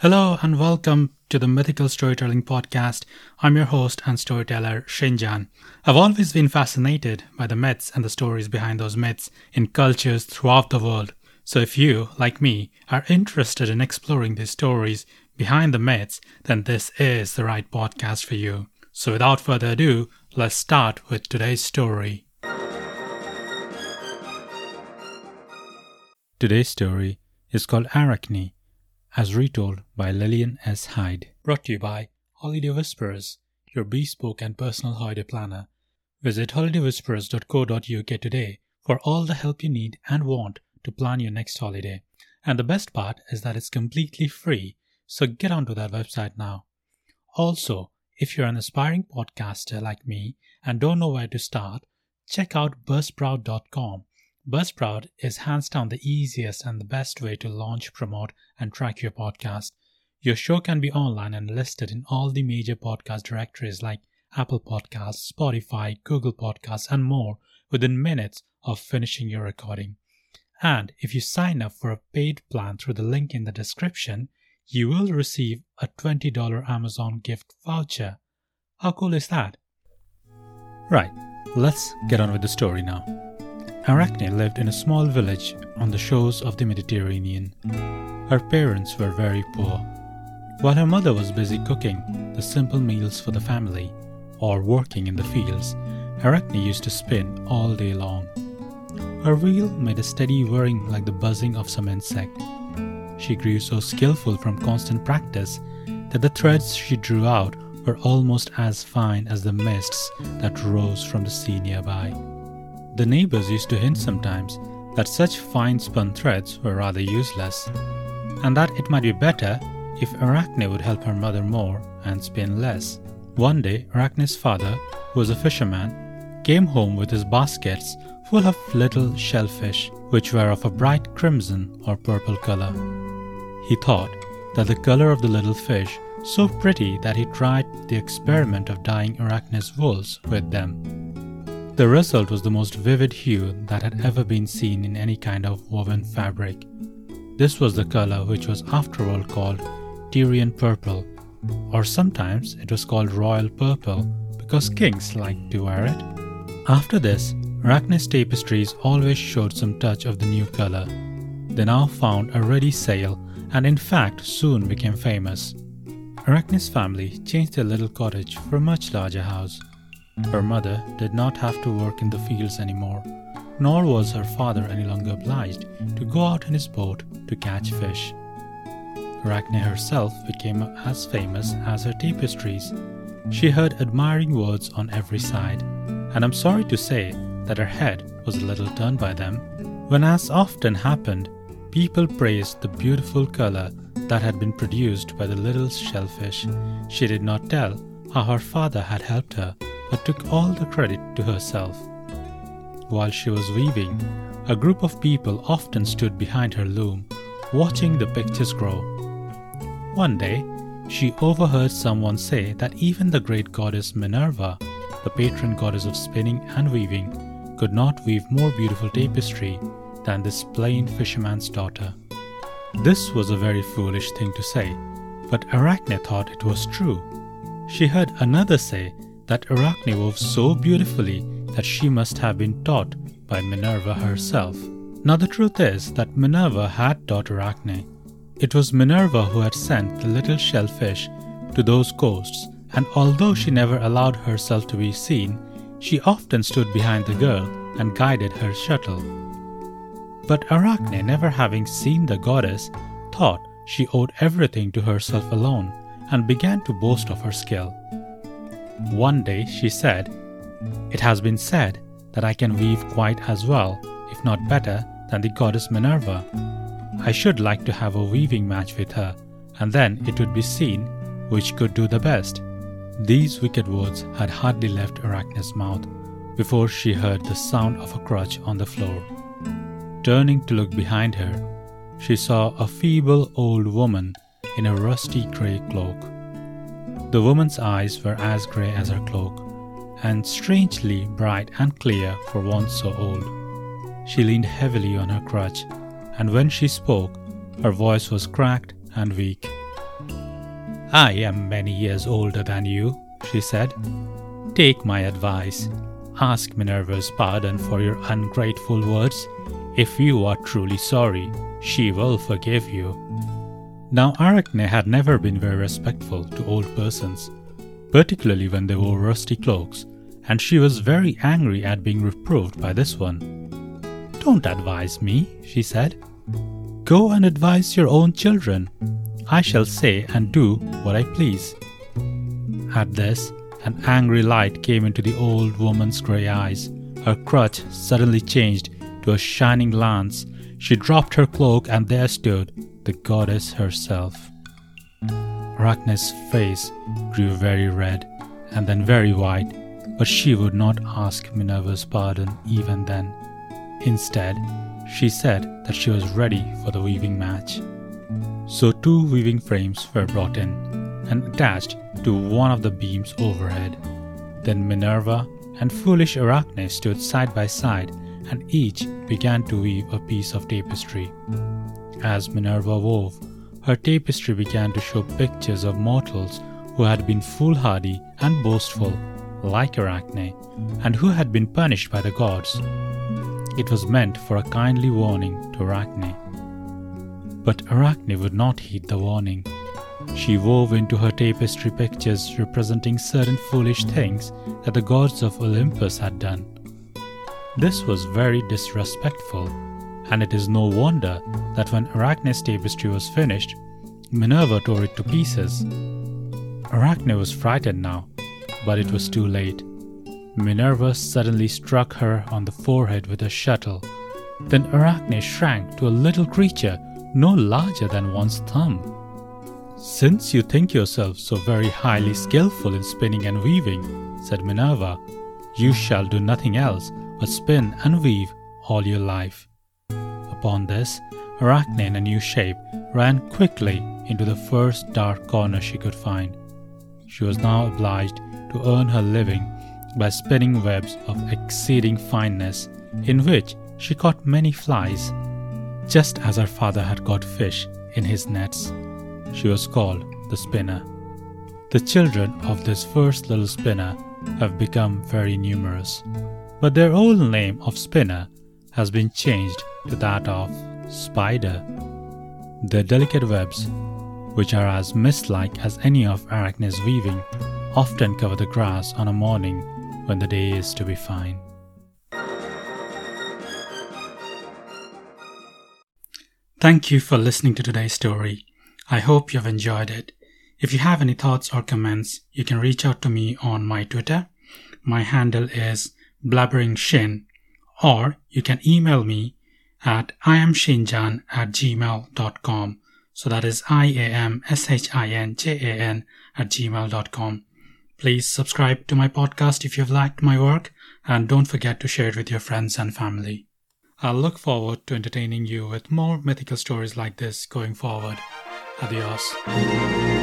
Hello and welcome to the Mythical Storytelling Podcast. I'm your host and storyteller, Shinjan. I've always been fascinated by the myths and the stories behind those myths in cultures throughout the world. So if you, like me, are interested in exploring these stories behind the myths, then this is the right podcast for you. So without further ado, let's start with today's story. Today's story is called Arachne, as retold by Lillian S. Hyde. Brought to you by Holiday Whisperers, your bespoke and personal holiday planner. Visit holidaywhisperers.co.uk today for all the help you need and want to plan your next holiday. And the best part is that it's completely free, so get onto that website now. Also, if you're an aspiring podcaster like me and don't know where to start, check out buzzsprout.com Buzzsprout is hands down the easiest and the best way to launch, promote, and track your podcast. Your show can be online and listed in all the major podcast directories like Apple Podcasts, Spotify, Google Podcasts, and more within minutes of finishing your recording. And if you sign up for a paid plan through the link in the description, you will receive a $20 Amazon gift voucher. How cool is that? Right, let's get on with the story now. Arachne lived in a small village on the shores of the Mediterranean. Her parents were very poor. While her mother was busy cooking the simple meals for the family or working in the fields, Arachne used to spin all day long. Her wheel made a steady whirring like the buzzing of some insect. She grew so skillful from constant practice that the threads she drew out were almost as fine as the mists that rose from the sea nearby. The neighbors used to hint sometimes that such fine spun threads were rather useless, and that it might be better if Arachne would help her mother more and spin less. One day, Arachne's father, who was a fisherman, came home with his baskets full of little shellfish, which were of a bright crimson or purple color. He thought that the color of the little fish so pretty that he tried the experiment of dyeing Arachne's wools with them. The result was the most vivid hue that had ever been seen in any kind of woven fabric. This was the color which was after all called Tyrian purple, or sometimes it was called royal purple because kings liked to wear it. After this, Arachne's tapestries always showed some touch of the new color. They now found a ready sale and in fact soon became famous. Arachne's family changed their little cottage for a much larger house. Her mother did not have to work in the fields anymore, nor was her father any longer obliged to go out in his boat to catch fish. Arachne herself became as famous as her tapestries. She heard admiring words on every side, and I'm sorry to say that her head was a little turned by them, when, as often happened, people praised the beautiful color that had been produced by the little shellfish. She did not tell how her father had helped her but took all the credit to herself. While she was weaving, a group of people often stood behind her loom, watching the pictures grow. One day, she overheard someone say that even the great goddess Minerva, the patron goddess of spinning and weaving, could not weave more beautiful tapestry than this plain fisherman's daughter. This was a very foolish thing to say, but Arachne thought it was true. She heard another say that Arachne wove so beautifully that she must have been taught by Minerva herself. Now, the truth is that Minerva had taught Arachne. It was Minerva who had sent the little shellfish to those coasts, and although she never allowed herself to be seen, she often stood behind the girl and guided her shuttle. But Arachne, never having seen the goddess, thought she owed everything to herself alone and began to boast of her skill. One day she said, It has been said that I can weave quite as well, if not better, than the goddess Minerva. I should like to have a weaving match with her, and then it would be seen which could do the best. These wicked words had hardly left Arachne's mouth before she heard the sound of a crutch on the floor. Turning to look behind her, she saw a feeble old woman in a rusty grey cloak. The woman's eyes were as grey as her cloak, and strangely bright and clear for one so old. She leaned heavily on her crutch, and when she spoke, her voice was cracked and weak. I am many years older than you, she said. Take my advice. Ask Minerva's pardon for your ungrateful words. If you are truly sorry, she will forgive you. Now, Arachne had never been very respectful to old persons, particularly when they wore rusty cloaks, and she was very angry at being reproved by this one. Don't advise me, she said. Go and advise your own children. I shall say and do what I please. At this, an angry light came into the old woman's grey eyes. Her crutch suddenly changed to a shining lance. She dropped her cloak, and there stood the goddess herself. Arachne's face grew very red and then very white, but she would not ask Minerva's pardon even then. Instead, she said that she was ready for the weaving match. So, two weaving frames were brought in and attached to one of the beams overhead. Then Minerva and foolish Arachne stood side by side, and each began to weave a piece of tapestry. As Minerva wove, her tapestry began to show pictures of mortals who had been foolhardy and boastful, like Arachne, and who had been punished by the gods. It was meant for a kindly warning to Arachne. But Arachne would not heed the warning. She wove into her tapestry pictures representing certain foolish things that the gods of Olympus had done. This was very disrespectful, and it is no wonder that when Arachne's tapestry was finished, Minerva tore it to pieces. Arachne was frightened now, but it was too late. Minerva suddenly struck her on the forehead with a shuttle. Then Arachne shrank to a little creature no larger than one's thumb. Since you think yourself so very highly skillful in spinning and weaving, said Minerva, you shall do nothing else but spin and weave all your life. Upon this, Arachne in a new shape ran quickly into the first dark corner she could find. She was now obliged to earn her living by spinning webs of exceeding fineness, in which she caught many flies, just as her father had caught fish in his nets. She was called the spinner. The children of this first little spinner have become very numerous, but their old name of spinner has been changed to that of spider. Their delicate webs, which are as mist like as any of Arachne's weaving, often cover the grass on a morning when the day is to be fine. Thank you for listening to today's story. I hope you've enjoyed it. If you have any thoughts or comments, you can reach out to me on my Twitter. My handle is blabberingshin, or you can email me at iamshinjan at gmail.com. So that is I-A-M-S-H-I-N-J-A-N at gmail.com. Please subscribe to my podcast if you've liked my work, and don't forget to share it with your friends and family. I'll look forward to entertaining you with more mythical stories like this going forward. Adiós.